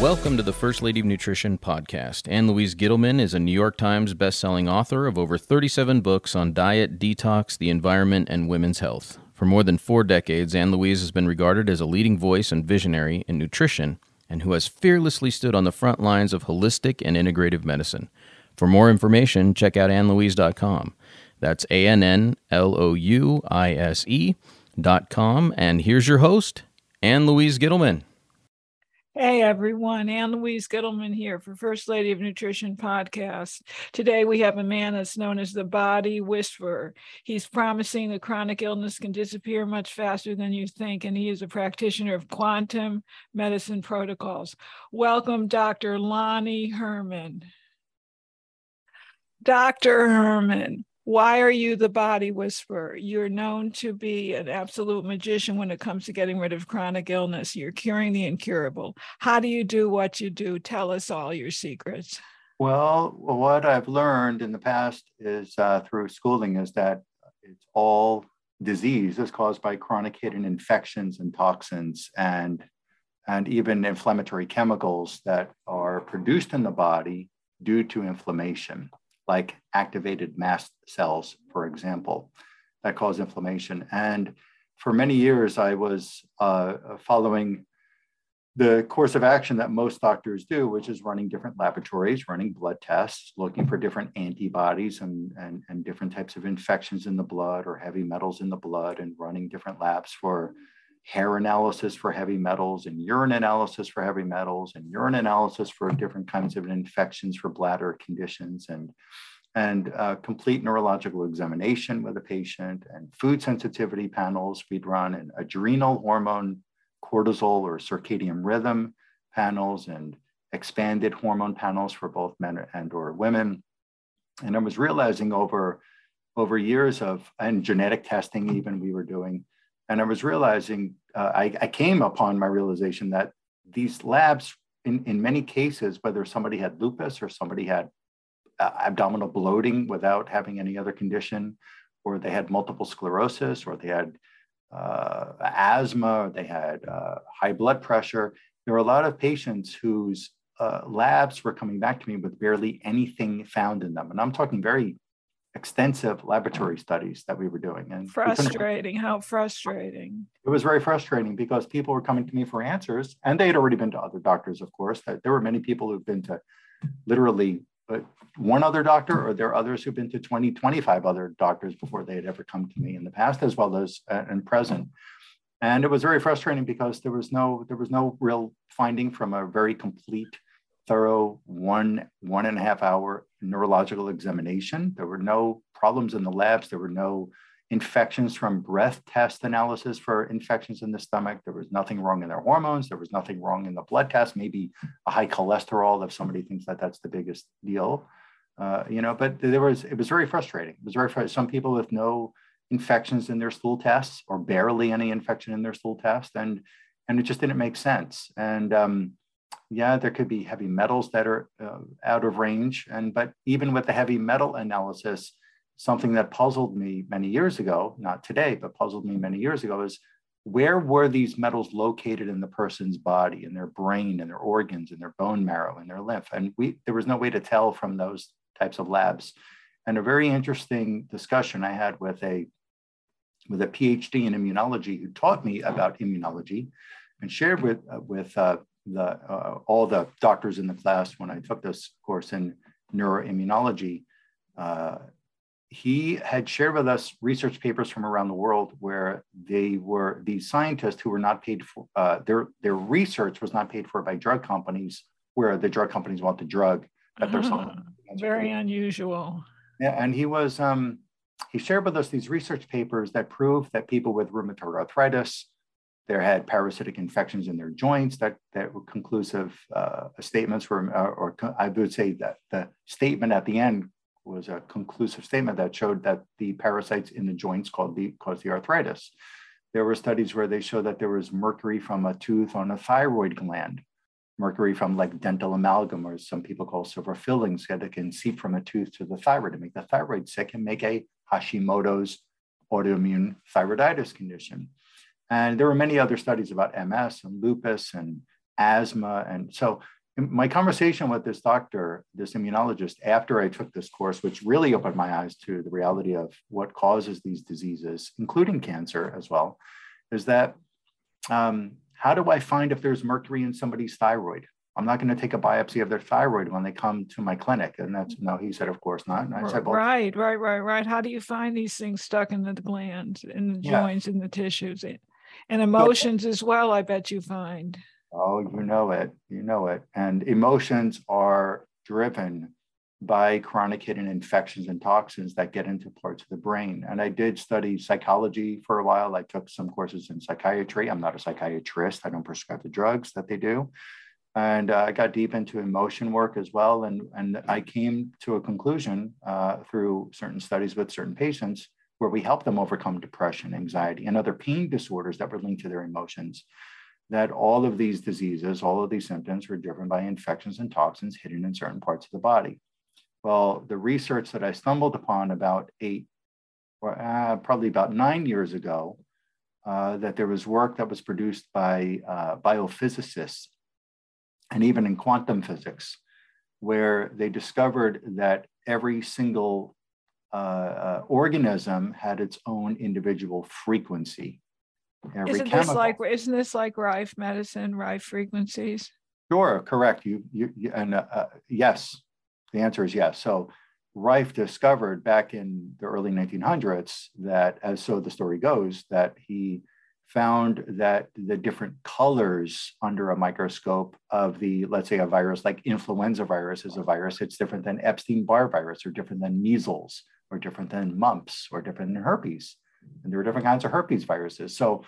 Welcome to the First Lady of Nutrition podcast. Ann Louise Gittleman is a New York Times bestselling author of over 37 books on diet, detox, the environment, and women's health. For more than four decades, Anne Louise has been regarded as a leading voice and visionary in nutrition and who has fearlessly stood on the front lines of holistic and integrative medicine. For more information, check out annlouise.com. That's A N N L O U I S E dot com. And here's your host, Ann Louise Gittleman. Hey everyone, Ann Louise Gittleman here for First Lady of Nutrition podcast. Today we have a man that's known as the body whisperer. He's promising that chronic illness can disappear much faster than you think, and he is a practitioner of quantum medicine protocols. Welcome, Dr. Lonnie Herman. Dr. Herman, why are you the body whisperer? You're known to be an absolute magician when it comes to getting rid of chronic illness. You're curing the incurable. How do you do what you do? Tell us all your secrets. Well, what I've learned in the past is uh, through schooling is that it's all disease is caused by chronic hidden infections and toxins and and even inflammatory chemicals that are produced in the body due to inflammation like activated mast cells, for example, that cause inflammation. And for many years, I was uh, following the course of action that most doctors do, which is running different laboratories, running blood tests, looking for different antibodies and, and, and different types of infections in the blood or heavy metals in the blood, and running different labs for hair analysis for heavy metals and urine analysis for heavy metals and urine analysis for different kinds of infections for bladder conditions and and uh, complete neurological examination with a patient and food sensitivity panels. We'd run and adrenal hormone cortisol or circadian rhythm panels and expanded hormone panels for both men and or women. And i was realizing over over years of and genetic testing even we were doing and I was realizing, uh, I, I, came upon my realization that these labs, in, in many cases, whether somebody had lupus or somebody had uh, abdominal bloating without having any other condition, or they had multiple sclerosis, or they had uh, asthma, or they had uh, high blood pressure, there were a lot of patients whose uh, labs were coming back to me with barely anything found in them. And I'm talking very extensive laboratory studies that we were doing. And frustrating. How frustrating. It was very frustrating because people were coming to me for answers, and they had already been to other doctors, of course. That there were many people who've been to literally one other doctor, or there are others who've been to 20, 25 other doctors before they had ever come to me in the past, as well as uh, and present. And it was very frustrating because there was no there was no real finding from a very complete thorough one one and a half hour neurological examination. There were no problems in the labs. There were no infections from breath test analysis for infections in the stomach. There was nothing wrong in their hormones. There was nothing wrong in the blood test maybe a high cholesterol if somebody thinks that that's the biggest deal. Uh, you know but there was it was very frustrating. It was very frustrating some people with no infections in their stool tests or barely any infection in their stool test and and it just didn't make sense. And um, yeah, there could be heavy metals that are uh, out of range. And but even with the heavy metal analysis, something that puzzled me many years ago, not today, but puzzled me many years ago, is where were these metals located in the person's body, in their brain, in their organs, in their bone marrow, in their lymph? And we there was no way to tell from those types of labs. And a very interesting discussion I had with a with a PhD in immunology who taught me about immunology and shared with uh, with uh, the uh, all the doctors in the class when I took this course in neuroimmunology. Uh, he had shared with us research papers from around the world where they were these scientists who were not paid for uh, their their research was not paid for by drug companies, where the drug companies want the drug that they're selling. Very unusual. Yeah, and he was um, he shared with us these research papers that prove that people with rheumatoid arthritis, there had parasitic infections in their joints that, that were conclusive uh, statements were, uh, or I would say that the statement at the end was a conclusive statement that showed that the parasites in the joints caused the, caused the arthritis. There were studies where they showed that there was mercury from a tooth on a thyroid gland mercury from like dental amalgam, or some people call silver fillings that can seep from a tooth to the thyroid and make the thyroid sick and make a Hashimoto's autoimmune thyroiditis condition. And there were many other studies about MS and lupus and asthma. And so my conversation with this doctor, this immunologist, after I took this course, which really opened my eyes to the reality of what causes these diseases, including cancer as well, is that um, how do I find if there's mercury in somebody's thyroid? I'm not going to take a biopsy of their thyroid when they come to my clinic. And that's no, he said, of course not. And I said, well, right, right, right, right. How do you find these things stuck in the glands, in the yeah. joints, in the tissues, and emotions as well? I bet you find. Oh, you know it. You know it. And emotions are driven by chronic hidden infections and toxins that get into parts of the brain. And I did study psychology for a while. I took some courses in psychiatry. I'm not a psychiatrist, I don't prescribe the drugs that they do. And uh, I got deep into emotion work as well. And, and I came to a conclusion uh, through certain studies with certain patients where we help them overcome depression, anxiety, and other pain disorders that were linked to their emotions that all of these diseases, all of these symptoms were driven by infections and toxins hidden in certain parts of the body. Well, the research that I stumbled upon about eight or uh, probably about nine years ago, uh, that there was work that was produced by uh, biophysicists and even in quantum physics, where they discovered that every single uh, uh, organism had its own individual frequency. Every isn't chemical. this like isn't this like rife medicine rife frequencies? Sure correct. You, you, you and uh, uh, yes the answer is yes. So rife discovered back in the early 1900s that as so the story goes that he found that the different colors under a microscope of the let's say a virus like influenza virus is a virus it's different than epstein-barr virus or different than measles or different than mumps or different than herpes and there were different kinds of herpes viruses. So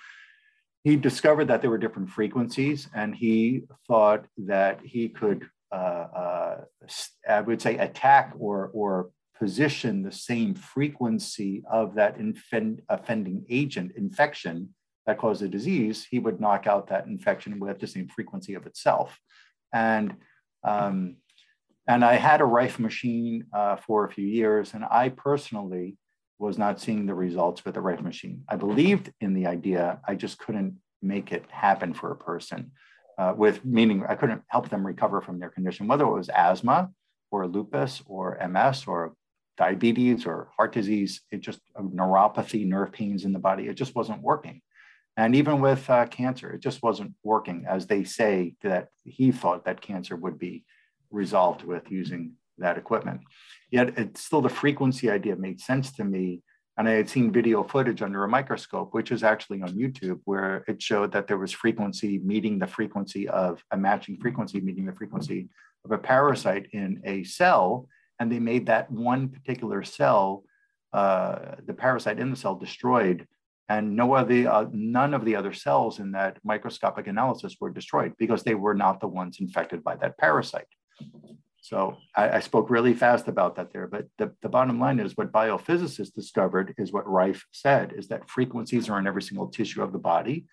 he discovered that there were different frequencies, and he thought that he could, uh, uh, I would say, attack or or position the same frequency of that infend, offending agent infection that caused the disease. He would knock out that infection with the same frequency of itself, and um, and I had a Rife machine uh, for a few years, and I personally was not seeing the results with the Rife machine. I believed in the idea, I just couldn't make it happen for a person. Uh, with meaning, I couldn't help them recover from their condition, whether it was asthma or lupus or MS or diabetes or heart disease. It just neuropathy, nerve pains in the body. It just wasn't working. And even with uh, cancer, it just wasn't working as they say that he thought that cancer would be resolved with using that equipment. Yet it's still the frequency idea made sense to me. And I had seen video footage under a microscope, which is actually on YouTube, where it showed that there was frequency meeting the frequency of a matching frequency meeting the frequency of a parasite in a cell. And they made that one particular cell, uh, the parasite in the cell, destroyed and no other, uh, none of the other cells in that microscopic analysis were destroyed because they were not the ones infected by that parasite. So I, I, spoke really fast about that there, but the, the bottom line is what biophysicists discovered is what Rife said, is that frequencies are in every single tissue of the body.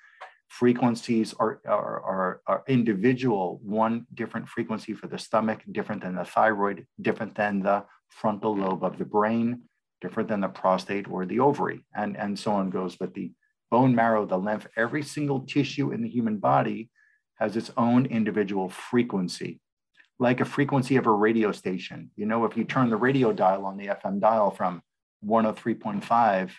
Frequencies are, are, are, are individual, one different frequency for the stomach, different than the thyroid, different than the frontal lobe of the brain, different than the prostate or the ovary, and, and so on goes. But the bone marrow, the lymph, every single tissue in the human body has its own individual frequency like a frequency of a radio station. You know, if you turn the radio dial on the FM dial from 103.5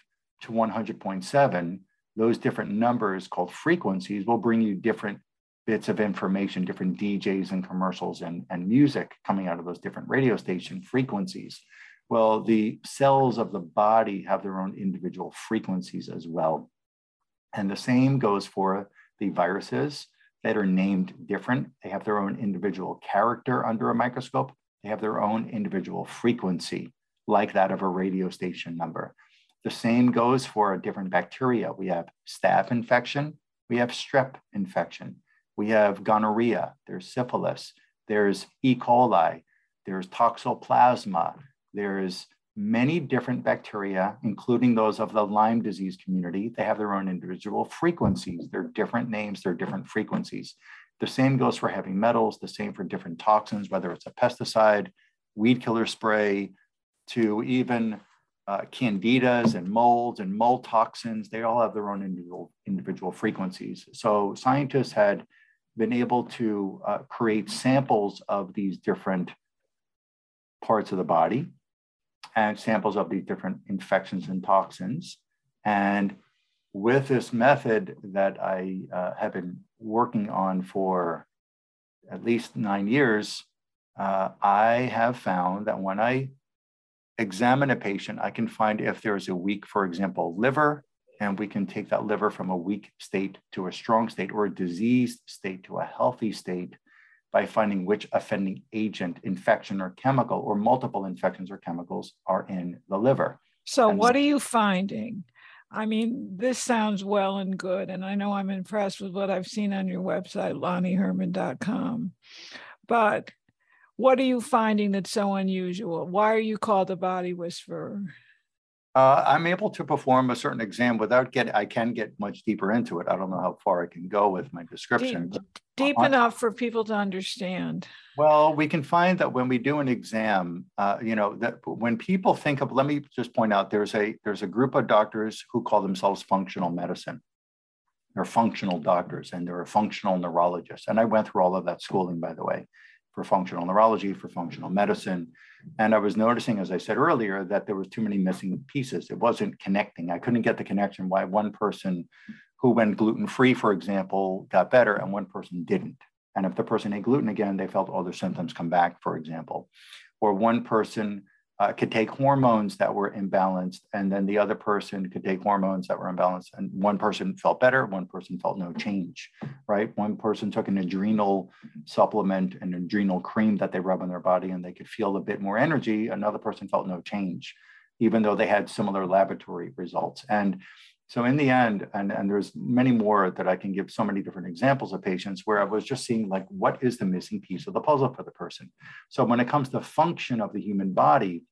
to 100.7, those different numbers called frequencies will bring you different bits of information, different DJs and commercials and, and music coming out of those different radio station frequencies. Well, the cells of the body have their own individual frequencies as well. And the same goes for the viruses, that are named different. They have their own individual character under a microscope. They have their own individual frequency, like that of a radio station number. The same goes for a different bacteria. We have staph infection, we have strep infection, we have gonorrhea, there's syphilis, there's E. coli, there's toxoplasma, there's many different bacteria, including those of the Lyme disease community. They have their own individual frequencies. They're different names, they're different frequencies. The same goes for heavy metals, the same for different toxins, whether it's a pesticide, weed killer spray, to even uh, candidas and molds and mold toxins. They all have their own individual, individual frequencies. So scientists had been able to uh, create samples of these different parts of the body and samples of these different infections and toxins. And with this method that I uh, have been working on for at least nine years, uh, I have found that when I examine a patient, I can find if there is a weak, for example, liver, and we can take that liver from a weak state to a strong state or a diseased state to a healthy state by finding which offending agent, infection, or chemical, or multiple infections or chemicals are in the liver. So, and what are you finding? I mean, this sounds well and good. And I know I'm impressed with what I've seen on your website, lonnieherman.com. But what are you finding that's so unusual? Why are you called a body whisperer? Uh, I'm able to perform a certain exam without getting, I can get much deeper into it. I don't know how far I can go with my description. Deep, deep enough for people to understand. Well, we can find that when we do an exam, uh, you know, that when people think of, let me just point out, there's a there's a group of doctors who call themselves functional medicine. They're functional doctors and they're a functional neurologist. And I went through all of that schooling, by the way for functional neurology, for functional medicine. And I was noticing, as I said earlier, that there was too many missing pieces. It wasn't connecting. I couldn't get the connection why one person who went gluten-free, for example, got better and one person didn't. And if the person ate gluten again, they felt all their symptoms come back, for example. Or one person uh, could take hormones that were imbalanced, and then the other person could take hormones that were imbalanced. And one person felt better, one person felt no change, right? One person took an adrenal supplement, an adrenal cream that they rub on their body, and they could feel a bit more energy. Another person felt no change, even though they had similar laboratory results. And so in the end, and, and there's many more that I can give so many different examples of patients where I was just seeing like, what is the missing piece of the puzzle for the person? So when it comes to function of the human body,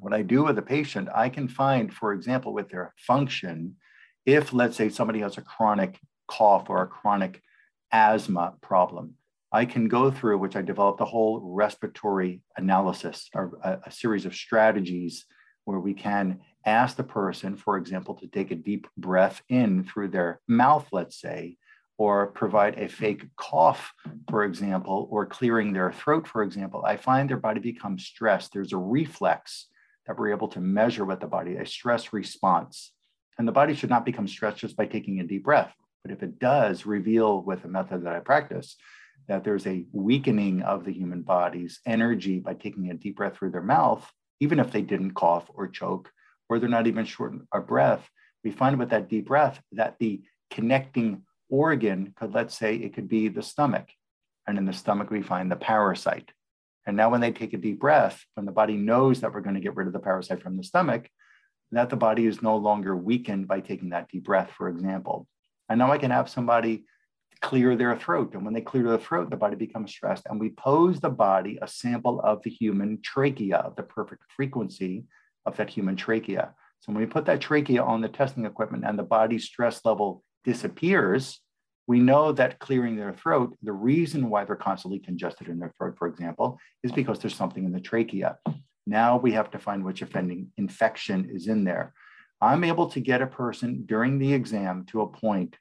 what I do with a patient, I can find, for example, with their function, if let's say somebody has a chronic cough or a chronic asthma problem, I can go through, which I developed a whole respiratory analysis or a, a series of strategies where we can ask the person, for example, to take a deep breath in through their mouth, let's say, or provide a fake cough, for example, or clearing their throat, for example, I find their body becomes stressed. There's a reflex that we're able to measure with the body, a stress response. And the body should not become stressed just by taking a deep breath. But if it does reveal with a method that I practice that there's a weakening of the human body's energy by taking a deep breath through their mouth, even if they didn't cough or choke, or they're not even short of breath, we find with that deep breath that the connecting organ could, let's say, it could be the stomach. And in the stomach, we find the parasite. And now, when they take a deep breath, when the body knows that we're going to get rid of the parasite from the stomach, that the body is no longer weakened by taking that deep breath, for example. And now I can have somebody clear their throat. And when they clear their throat, the body becomes stressed. And we pose the body a sample of the human trachea, the perfect frequency of that human trachea. So when we put that trachea on the testing equipment and the body stress level disappears, we know that clearing their throat, the reason why they're constantly congested in their throat, for example, is because there's something in the trachea. Now we have to find which offending infection is in there. I'm able to get a person during the exam to a point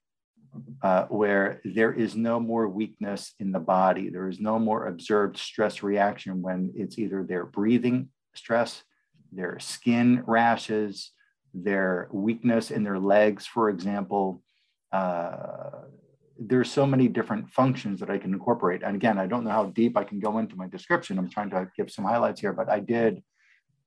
uh, where there is no more weakness in the body. There is no more observed stress reaction when it's either their breathing stress, their skin rashes, their weakness in their legs, for example. Uh, there's so many different functions that I can incorporate. And again, I don't know how deep I can go into my description. I'm trying to give some highlights here, but I did,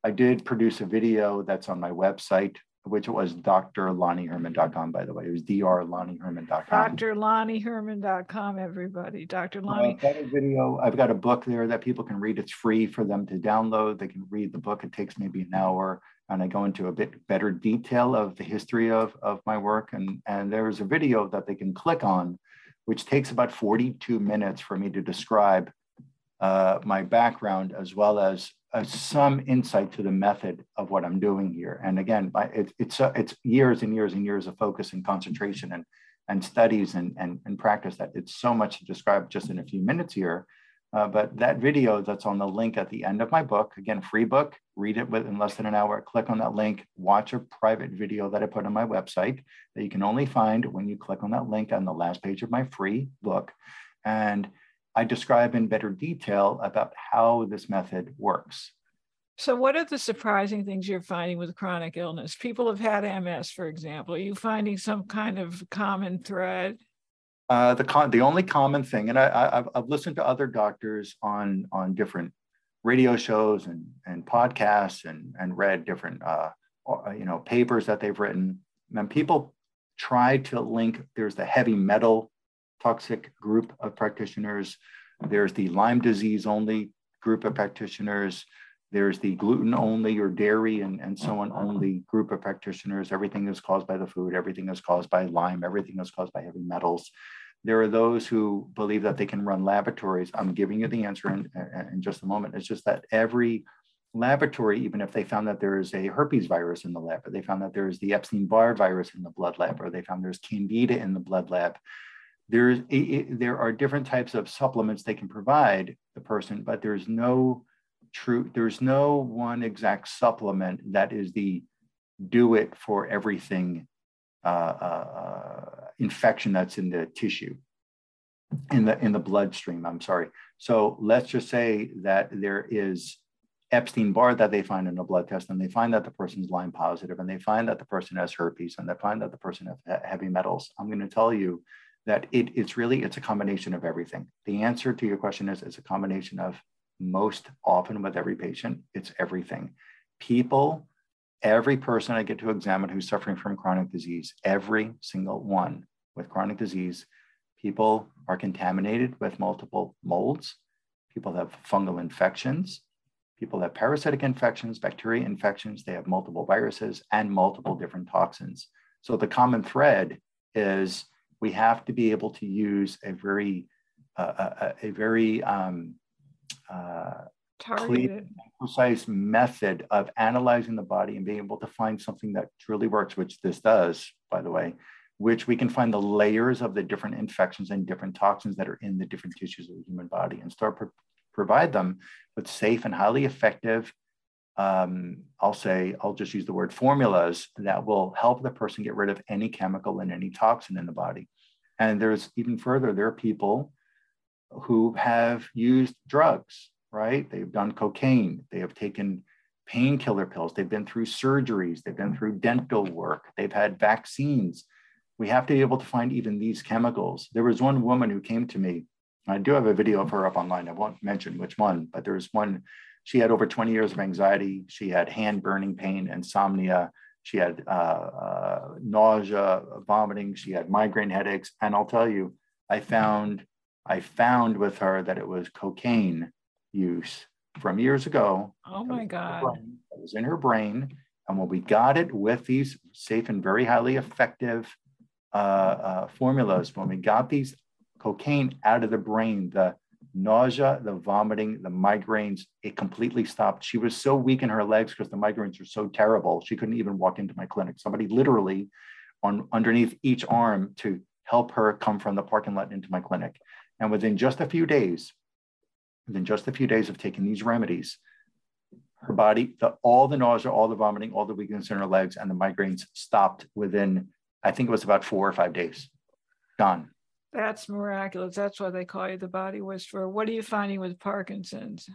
I did produce a video that's on my website, which was drlonnieherman.com, by the way. It was drlonnieherman.com. drlonnieherman.com, everybody. Dr. Lonnie. I've got a video. I've got a book there that people can read. It's free for them to download. They can read the book. It takes maybe an hour. And I go into a bit better detail of the history of, of my work. And, and there's a video that they can click on, which takes about 42 minutes for me to describe uh, my background as well as uh, some insight to the method of what I'm doing here. And again, it, it's uh, it's years and years and years of focus and concentration and and studies and, and, and practice that. It's so much to describe just in a few minutes here. Uh, but that video that's on the link at the end of my book, again, free book, read it within less than an hour, click on that link, watch a private video that I put on my website that you can only find when you click on that link on the last page of my free book. And I describe in better detail about how this method works. So, what are the surprising things you're finding with chronic illness? People have had MS, for example. Are you finding some kind of common thread? Uh, the con- the only common thing, and I, have I've listened to other doctors on on different radio shows and and podcasts and and read different uh, uh, you know papers that they've written. And people try to link. There's the heavy metal toxic group of practitioners. There's the Lyme disease only group of practitioners. There's the gluten only or dairy and, and so on only group of practitioners. Everything is caused by the food, everything is caused by Lyme, everything is caused by heavy metals. There are those who believe that they can run laboratories. I'm giving you the answer in, in just a moment. It's just that every laboratory, even if they found that there is a herpes virus in the lab, or they found that there is the Epstein-Barr virus in the blood lab, or they found there's candida in the blood lab, there's there are different types of supplements they can provide the person, but there's no true, there's no one exact supplement that is the do it for everything uh, uh, infection that's in the tissue, in the in the bloodstream. I'm sorry. So let's just say that there is Epstein-Barr that they find in a blood test, and they find that the person's Lyme positive, and they find that the person has herpes, and they find that the person has heavy metals. I'm going to tell you that it, it's really it's a combination of everything. The answer to your question is it's a combination of most often with every patient, it's everything. People, every person I get to examine who's suffering from chronic disease, every single one with chronic disease, people are contaminated with multiple molds. People have fungal infections. People have parasitic infections, bacteria infections. They have multiple viruses and multiple different toxins. So the common thread is we have to be able to use a very, uh, a, a, very um, uh, clear, precise method of analyzing the body and being able to find something that truly works, which this does, by the way, which we can find the layers of the different infections and different toxins that are in the different tissues of the human body and start pro- provide them with safe and highly effective um, I'll say, I'll just use the word formulas that will help the person get rid of any chemical and any toxin in the body. And there's even further, there are people who have used drugs, right? They've done cocaine, they have taken painkiller pills, they've been through surgeries, they've been through dental work, they've had vaccines. We have to be able to find even these chemicals. There was one woman who came to me. I do have a video of her up online. I won't mention which one, but there was one. She had over 20 years of anxiety. She had hand burning pain, insomnia. She had uh, uh, nausea, vomiting. She had migraine headaches. And I'll tell you, I found I found with her that it was cocaine use from years ago. Oh my God. It was in her brain. And when we got it with these safe and very highly effective uh, uh, formulas, when we got these cocaine out of the brain, the nausea, the vomiting, the migraines, it completely stopped. She was so weak in her legs because the migraines were so terrible. She couldn't even walk into my clinic. Somebody literally on underneath each arm to help her come from the parking lot into my clinic. And within just a few days, within just a few days of taking these remedies, her body, the, all the nausea, all the vomiting, all the weakness in her legs, and the migraines stopped within, I think it was about four or five days. Gone. That's miraculous. That's why they call you the body whisperer. What are you finding with Parkinson's?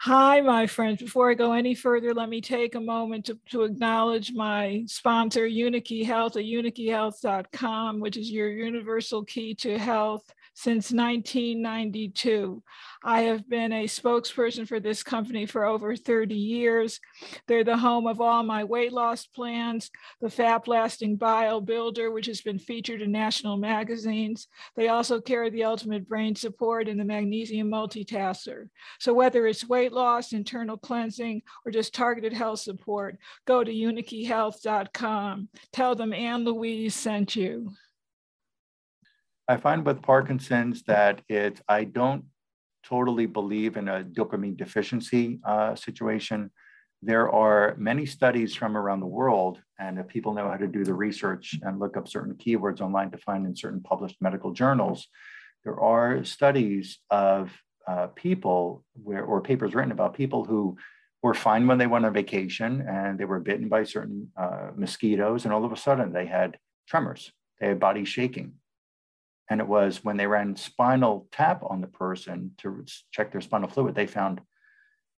Hi, my friends. Before I go any further, let me take a moment to, to acknowledge my sponsor, Unikey Health at unikeyhealth.com, which is your universal key to health since 1992. I have been a spokesperson for this company for over 30 years. They're the home of all my weight loss plans, the Fat Lasting Bile Builder, which has been featured in national magazines. They also carry the Ultimate Brain Support and the Magnesium Multitasker. So whether it's weight loss, internal cleansing, or just targeted health support, go to unikeyhealth.com. Tell them Ann Louise sent you. I find with Parkinson's that it, I don't totally believe in a dopamine deficiency uh, situation. there are many studies from around the world, and if people know how to do the research and look up certain keywords online to find in certain published medical journals, there are studies of uh, people where, or papers written about people who were fine when they went on vacation and they were bitten by certain uh, mosquitoes, and all of a sudden they had tremors, they had body shaking. And it was when they ran spinal tap on the person to check their spinal fluid, they found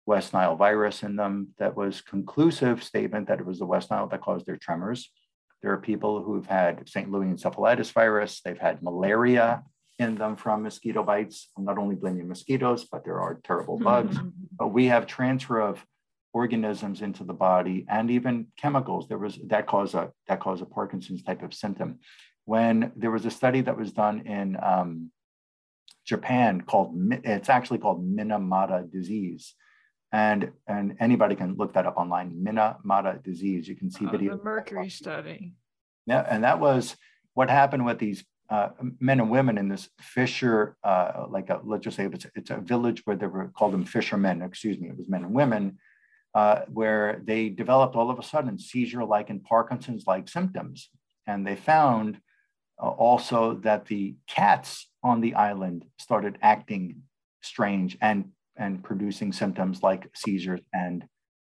West Nile virus in them that was conclusive statement that it was the West Nile that caused their tremors. There are people who've had St. Louis encephalitis virus. They've had malaria in them from mosquito bites. I'm not only blaming mosquitoes, but there are terrible hmm. bugs. but we have transfer of organisms into the body and even chemicals. There was that cause a that cause a Parkinson's type of symptom. When there was a study that was done in um, Japan called it's actually called Minamata disease. And and anybody can look that up online minamata disease. You can see uh, video the mercury study. Yeah and that was what happened with these uh, men and women in this fisher uh, like a, let's just say it's, it's a village where they were called them fishermen excuse me it was men and women uh, where they developed all of a sudden seizure like and parkinson's like symptoms. And they found Uh, also that the cats on the island started acting strange and and producing symptoms like seizures and,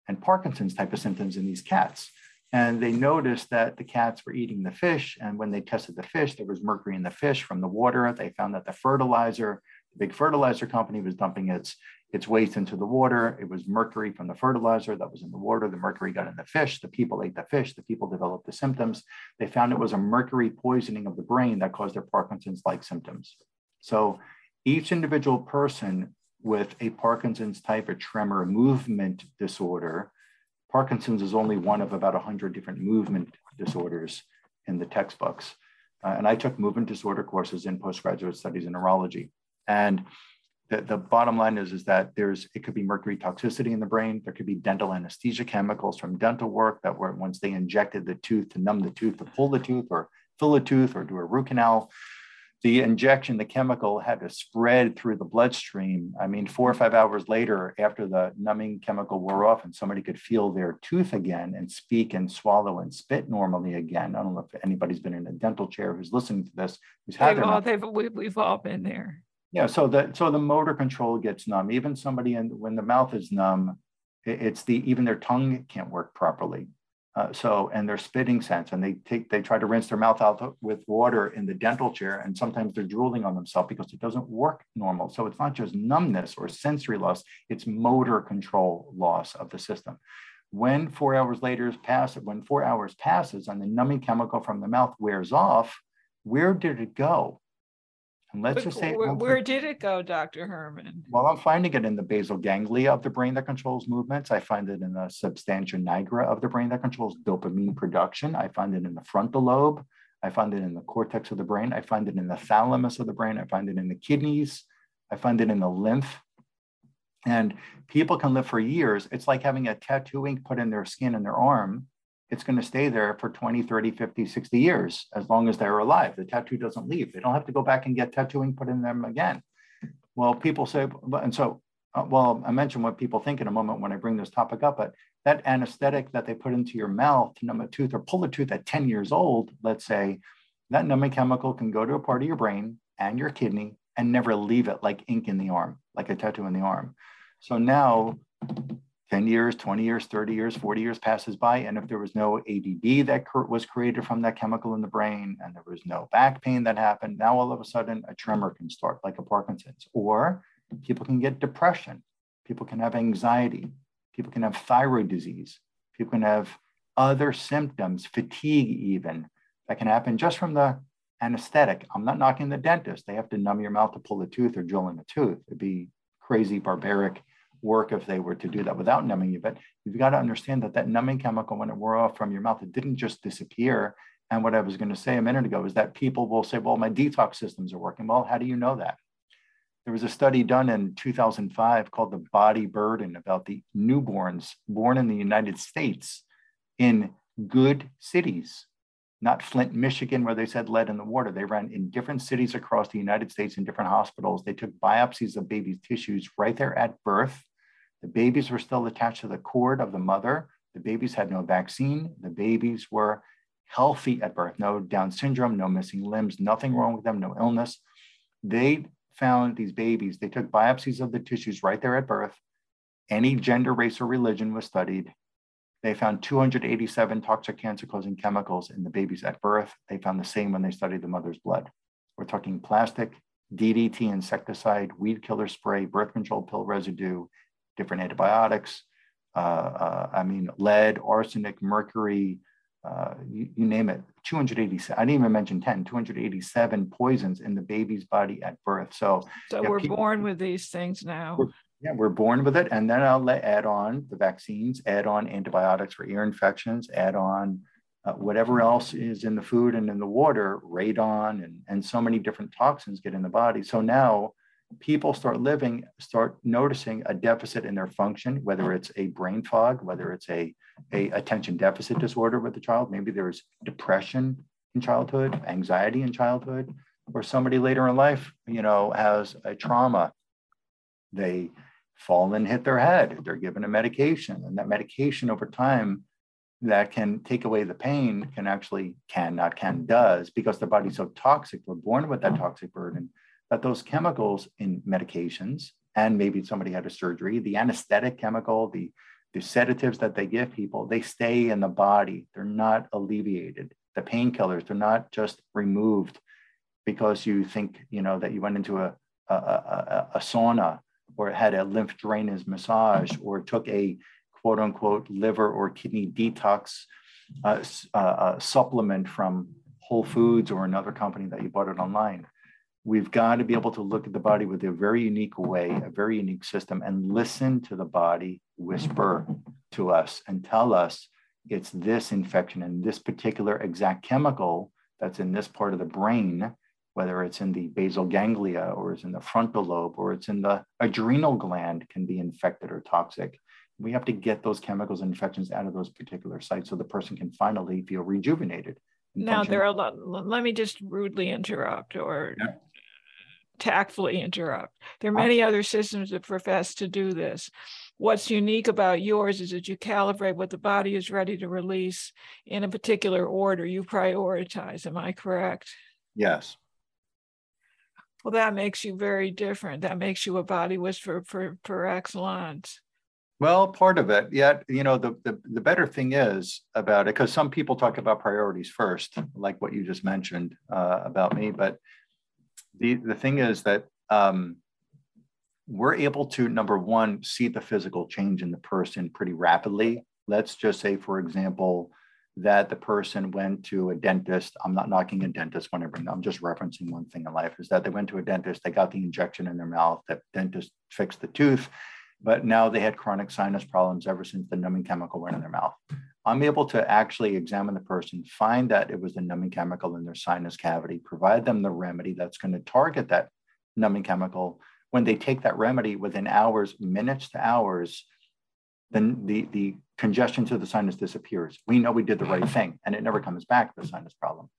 and Parkinson's type of symptoms in these cats. And they noticed that the cats were eating the fish. And when they tested the fish, there was mercury in the fish from the water. They found that the fertilizer, the big fertilizer company was dumping its, its waste into the water. It was mercury from the fertilizer that was in the water. The mercury got in the fish. The people ate the fish. The people developed the symptoms. They found it was a mercury poisoning of the brain that caused their Parkinson's like symptoms. So each individual person with a Parkinson's type of tremor movement disorder. Parkinson's is only one of about 100 different movement disorders in the textbooks. Uh, and I took movement disorder courses in postgraduate studies in neurology. And the, the bottom line is, is that there's it could be mercury toxicity in the brain. There could be dental anesthesia chemicals from dental work that were once they injected the tooth to numb the tooth, to pull the tooth or fill a tooth or do a root canal the injection, the chemical had to spread through the bloodstream. I mean, four or five hours later, after the numbing chemical wore off and somebody could feel their tooth again and speak and swallow and spit normally again. I don't know if anybody's been in a dental chair who's listening to this, who's had they've all, they've, we, we've all been there. Yeah, so the so the motor control gets numb. Even somebody in when the mouth is numb, it's the even their tongue can't work properly. Uh, so, and their spitting sense, and they take, they try to rinse their mouth out with water in the dental chair, and sometimes they're drooling on themselves because it doesn't work normal. So it's not just numbness or sensory loss; it's motor control loss of the system. When four hours later is passed, when four hours passes and the numbing chemical from the mouth wears off, where did it go? And let's but just say where, where, did it go, Dr. Herman? Well, I'm finding it in the basal ganglia of the brain that controls movements. I find it in the substantia nigra of the brain that controls dopamine production. I find it in the frontal lobe. I find it in the cortex of the brain. I find it in the thalamus of the brain. I find it in the kidneys. I find it in the lymph. And people can live for years. It's like having a tattoo ink put in their skin and their arm it's going to stay there for 20, 30, 50, 60 years, as long as they're alive. The tattoo doesn't leave. They don't have to go back and get tattooing put in them again. Well, people say, and so, uh, well, I mentioned what people think in a moment when I bring this topic up, but that anesthetic that they put into your mouth to numb a tooth or pull a tooth at 10 years old, let's say, that numbing chemical can go to a part of your brain and your kidney and never leave it like ink in the arm, like a tattoo in the arm. So now 10 years, 20 years, 30 years, 40 years passes by. And if there was no ADD that was created from that chemical in the brain and there was no back pain that happened, now all of a sudden a tremor can start like a Parkinson's. Or people can get depression, people can have anxiety, people can have thyroid disease, people can have other symptoms, fatigue even, that can happen just from the anesthetic. I'm not knocking the dentist. They have to numb your mouth to pull a tooth or drill in a tooth. It'd be crazy, barbaric work if they were to do that without numbing you. But you've got to understand that that numbing chemical, when it wore off from your mouth, it didn't just disappear. And what I was going to say a minute ago is that people will say, well, my detox systems are working. Well, how do you know that? There was a study done in 2005 called the Body Burden about the newborns born in the United States in good cities, not Flint, Michigan, where they said lead in the water. They ran in different cities across the United States in different hospitals. They took biopsies of babies' tissues right there at birth The babies were still attached to the cord of the mother. The babies had no vaccine. The babies were healthy at birth, no Down syndrome, no missing limbs, nothing wrong with them, no illness. They found these babies, they took biopsies of the tissues right there at birth. Any gender, race, or religion was studied. They found 287 toxic cancer causing chemicals in the babies at birth. They found the same when they studied the mother's blood. We're talking plastic, DDT insecticide, weed killer spray, birth control pill residue, different antibiotics. Uh, uh, I mean, lead, arsenic, mercury, uh, you, you, name it, 287. I didn't even mention 10, 287 poisons in the baby's body at birth. So, so we're people, born with these things now. We're, yeah, we're born with it. And then I'll let, add on the vaccines, add on antibiotics for ear infections, add on uh, whatever else is in the food and in the water, radon, and, and so many different toxins get in the body. So now people start living, start noticing a deficit in their function, whether it's a brain fog, whether it's a, a attention deficit disorder with the child, maybe there's depression in childhood, anxiety in childhood, or somebody later in life, you know, has a trauma. They fall and hit their head. They're given a medication, and that medication over time that can take away the pain can actually can not can does because the body's so toxic. We're born with that toxic burden that those chemicals in medications, and maybe somebody had a surgery, the anesthetic chemical, the, the sedatives that they give people, they stay in the body. They're not alleviated. The painkillers, they're not just removed because you think, you know, that you went into a, a, a, a sauna or had a lymph drainage massage or took a quote unquote liver or kidney detox uh, uh, uh, supplement from Whole Foods or another company that you bought it online. We've got to be able to look at the body with a very unique way, a very unique system, and listen to the body whisper to us and tell us it's this infection and this particular exact chemical that's in this part of the brain, whether it's in the basal ganglia or it's in the frontal lobe or it's in the adrenal gland, can be infected or toxic. We have to get those chemicals and infections out of those particular sites so the person can finally feel rejuvenated. Now, there are a lot, let me just rudely interrupt or yeah tactfully interrupt. There are many other systems that profess to do this. What's unique about yours is that you calibrate what the body is ready to release in a particular order. You prioritize. Am I correct? Yes. Well, that makes you very different. That makes you a body whisperer for, for excellence. Well, part of it. Yet, you know, the, the, the better thing is about it, because some people talk about priorities first, like what you just mentioned uh, about me. But the, the thing is that um, we're able to, number one, see the physical change in the person pretty rapidly. Let's just say, for example, that the person went to a dentist. I'm not knocking a dentist when I bring I'm just referencing one thing in life is that they went to a dentist, they got the injection in their mouth, that dentist fixed the tooth, but now they had chronic sinus problems ever since the numbing chemical went in their mouth. I'm able to actually examine the person, find that it was the numbing chemical in their sinus cavity, provide them the remedy that's going to target that numbing chemical. When they take that remedy within hours, minutes to hours, then the, the congestion to the sinus disappears. We know we did the right thing and it never comes back, the sinus problem.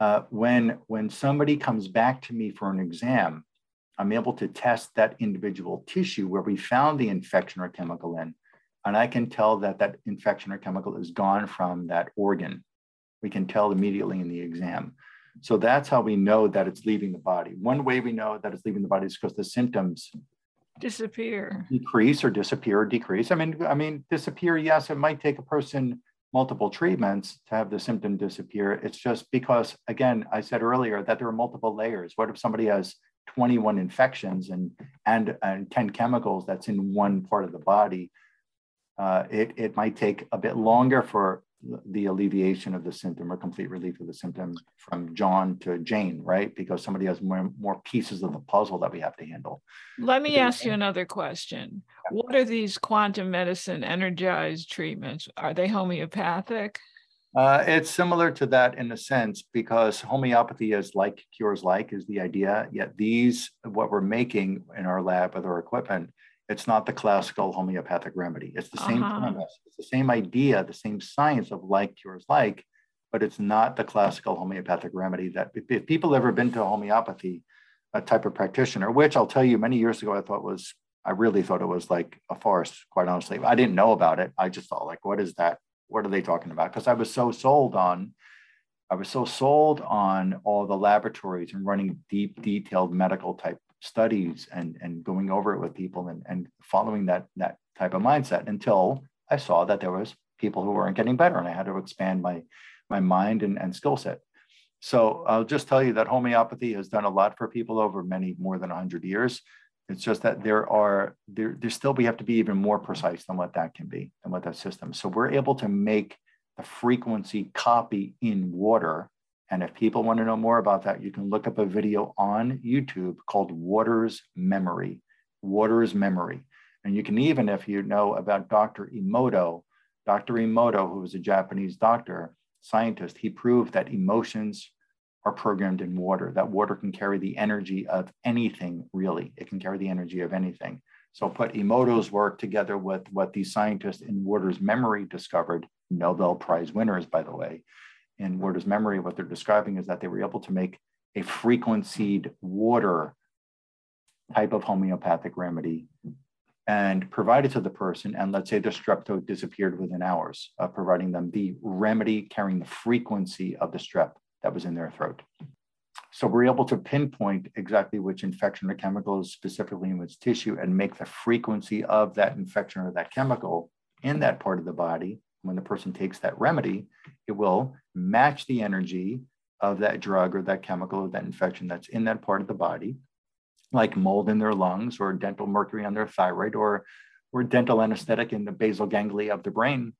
Uh, when, when somebody comes back to me for an exam, I'm able to test that individual tissue where we found the infection or chemical in and I can tell that that infection or chemical is gone from that organ. We can tell immediately in the exam. So that's how we know that it's leaving the body. One way we know that it's leaving the body is because the symptoms disappear, decrease or disappear or decrease. I mean, I mean, disappear. Yes, it might take a person multiple treatments to have the symptom disappear. It's just because, again, I said earlier that there are multiple layers. What if somebody has 21 infections and and, and 10 chemicals that's in one part of the body? uh, it, it might take a bit longer for the alleviation of the symptom or complete relief of the symptom from John to Jane, right? Because somebody has more, more pieces of the puzzle that we have to handle. Let me ask you another question. What are these quantum medicine energized treatments? Are they homeopathic? Uh, it's similar to that in a sense because homeopathy is like cures like is the idea. Yet these, what we're making in our lab with our equipment, it's not the classical homeopathic remedy. It's the same uh-huh. premise, it's the same idea, the same science of like cures like, but it's not the classical homeopathic remedy that if people ever been to homeopathy, a type of practitioner, which I'll tell you many years ago I thought was I really thought it was like a farce, quite honestly. I didn't know about it. I just thought, like, what is that? What are they talking about? Because I was so sold on, I was so sold on all the laboratories and running deep, detailed medical type studies and, and going over it with people and, and following that, that type of mindset until I saw that there was people who weren't getting better and I had to expand my, my mind and, and skill set. So I'll just tell you that homeopathy has done a lot for people over many more than 100 years. It's just that there are there there's still we have to be even more precise than what that can be and what that system. So we're able to make the frequency copy in water. And if people want to know more about that, you can look up a video on YouTube called Water's Memory. Water's Memory. And you can even, if you know about Dr. Emoto, Dr. Emoto, who was a Japanese doctor, scientist, he proved that emotions are programmed in water, that water can carry the energy of anything, really. It can carry the energy of anything. So put Emoto's work together with what these scientists in water's memory discovered, Nobel Prize winners, by the way, in water's memory, what they're describing is that they were able to make a frequencied water type of homeopathic remedy and provide it to the person. And let's say the strep throat disappeared within hours of providing them the remedy carrying the frequency of the strep that was in their throat. So we're able to pinpoint exactly which infection or chemical is specifically in which tissue and make the frequency of that infection or that chemical in that part of the body. When the person takes that remedy, it will match the energy of that drug or that chemical or that infection that's in that part of the body like mold in their lungs or dental mercury on their thyroid or, or dental anesthetic in the basal ganglia of the brain.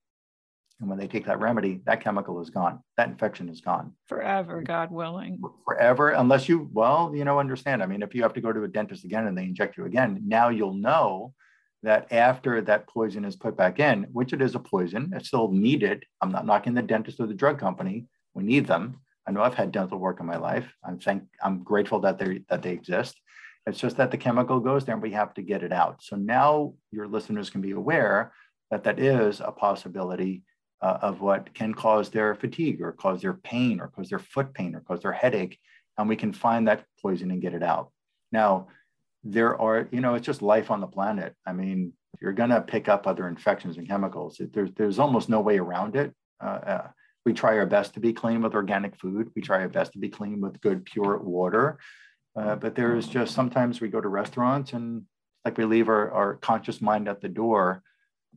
And when they take that remedy, that chemical is gone. That infection is gone. Forever, God willing. Forever, unless you, well, you know, understand. I mean, if you have to go to a dentist again and they inject you again, now you'll know that after that poison is put back in, which it is a poison, it's still needed. I'm not knocking the dentist or the drug company. We need them. I know I've had dental work in my life. I'm thank I'm grateful that they that they exist. It's just that the chemical goes there and we have to get it out. So now your listeners can be aware that that is a possibility uh, of what can cause their fatigue or cause their pain or cause their foot pain or cause their headache. And we can find that poison and get it out. Now, there are, you know, it's just life on the planet. I mean, you're going to pick up other infections and chemicals. There's, there's almost no way around it. Uh, uh, we try our best to be clean with organic food. We try our best to be clean with good, pure water. Uh, but there is just sometimes we go to restaurants and like we leave our, our conscious mind at the door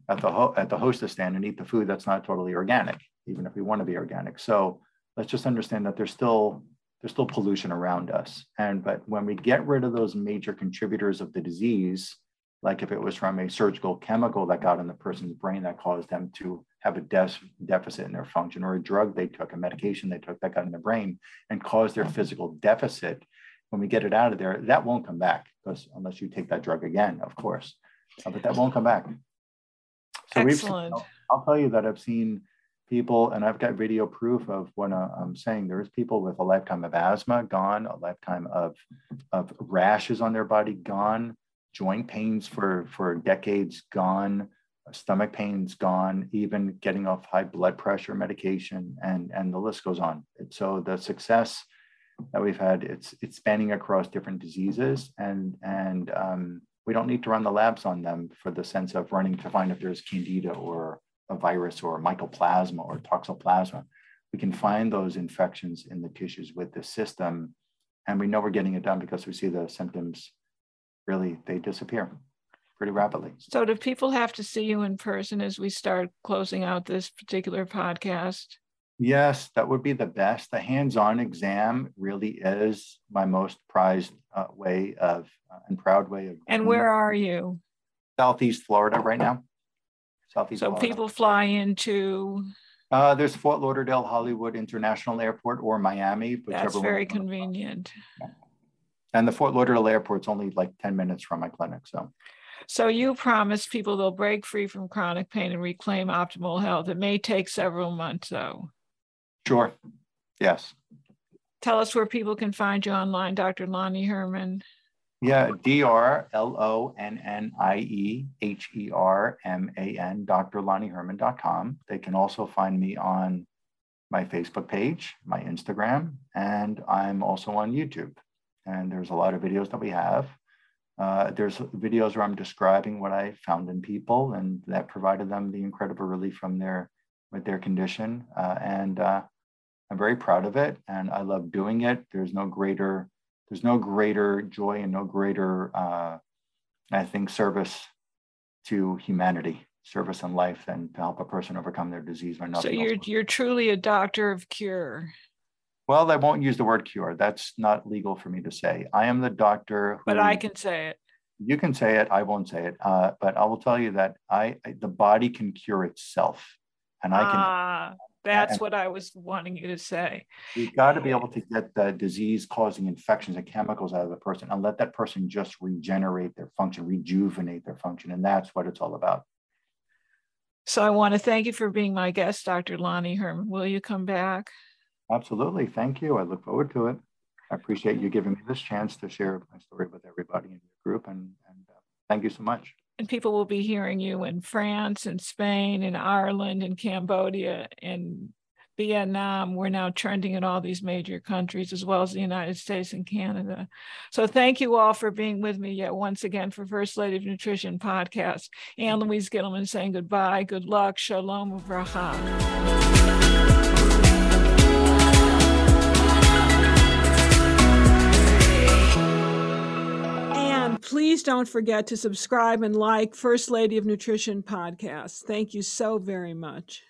at the ho- at the hostess stand and eat the food that's not totally organic, even if we want to be organic. So let's just understand that there's still there's still pollution around us. And but when we get rid of those major contributors of the disease, like if it was from a surgical chemical that got in the person's brain that caused them to have a de- deficit in their function, or a drug they took, a medication they took that got in the brain and caused their physical deficit, when we get it out of there, that won't come back because unless you take that drug again, of course, uh, but that won't come back. So Excellent. I'll, I'll, tell you that I've seen people, and I've got video proof of what uh, I'm saying. There's people with a lifetime of asthma gone, a lifetime of, of rashes on their body gone, joint pains for, for decades gone, stomach pains gone, even getting off high blood pressure medication, and, and the list goes on. So the success that we've had. It's it's spanning across different diseases, and and um, we don't need to run the labs on them for the sense of running to find if there's candida or a virus or mycoplasma or toxoplasma. We can find those infections in the tissues with the system, and we know we're getting it done because we see the symptoms really they disappear pretty rapidly. So, do people have to see you in person as we start closing out this particular podcast? Yes, that would be the best. The hands-on exam really is my most prized uh, way of uh, and proud way of. And where are you? Southeast Florida right now. Southeast. So Florida. people fly into. Uh, there's Fort Lauderdale Hollywood International Airport or Miami. That's very convenient. And the Fort Lauderdale Airport's only like 10 minutes from my clinic. So. So you promise people they'll break free from chronic pain and reclaim optimal health. It may take several months, though. Sure. Yes. Tell us where people can find you online, Dr. Lonnie Herman. Yeah, D R L O N N I E H E R M A N, drlonnieherman.com. They can also find me on my Facebook page, my Instagram, and I'm also on YouTube. And there's a lot of videos that we have Uh, there's videos where I'm describing what I found in people, and that provided them the incredible relief from their with their condition. Uh, and uh, I'm very proud of it, and I love doing it. There's no greater there's no greater joy and no greater uh, I think service to humanity, service in life, than to help a person overcome their disease. Or not. so you're you're truly a doctor of cure. Well, I won't use the word cure. That's not legal for me to say. I am the doctor. Who, but I can say it. You can say it. I won't say it. Uh, but I will tell you that I, I, the body can cure itself, and I can. Ah, that's what I was wanting you to say. You've got to be able to get the disease-causing infections and chemicals out of the person, and let that person just regenerate their function, rejuvenate their function, and that's what it's all about. So I want to thank you for being my guest, Dr. Lonnie Herman. Will you come back? Absolutely. Thank you. I look forward to it. I appreciate you giving me this chance to share my story with everybody in your group. And, and uh, thank you so much. And people will be hearing you in France and Spain and Ireland and Cambodia and Vietnam. We're now trending in all these major countries, as well as the United States and Canada. So thank you all for being with me yet once again for First Lady of Nutrition podcast. Ann Louise Gittleman saying goodbye, good luck, shalom, uvracha. Please don't forget to subscribe and like First Lady of Nutrition podcast. Thank you so very much.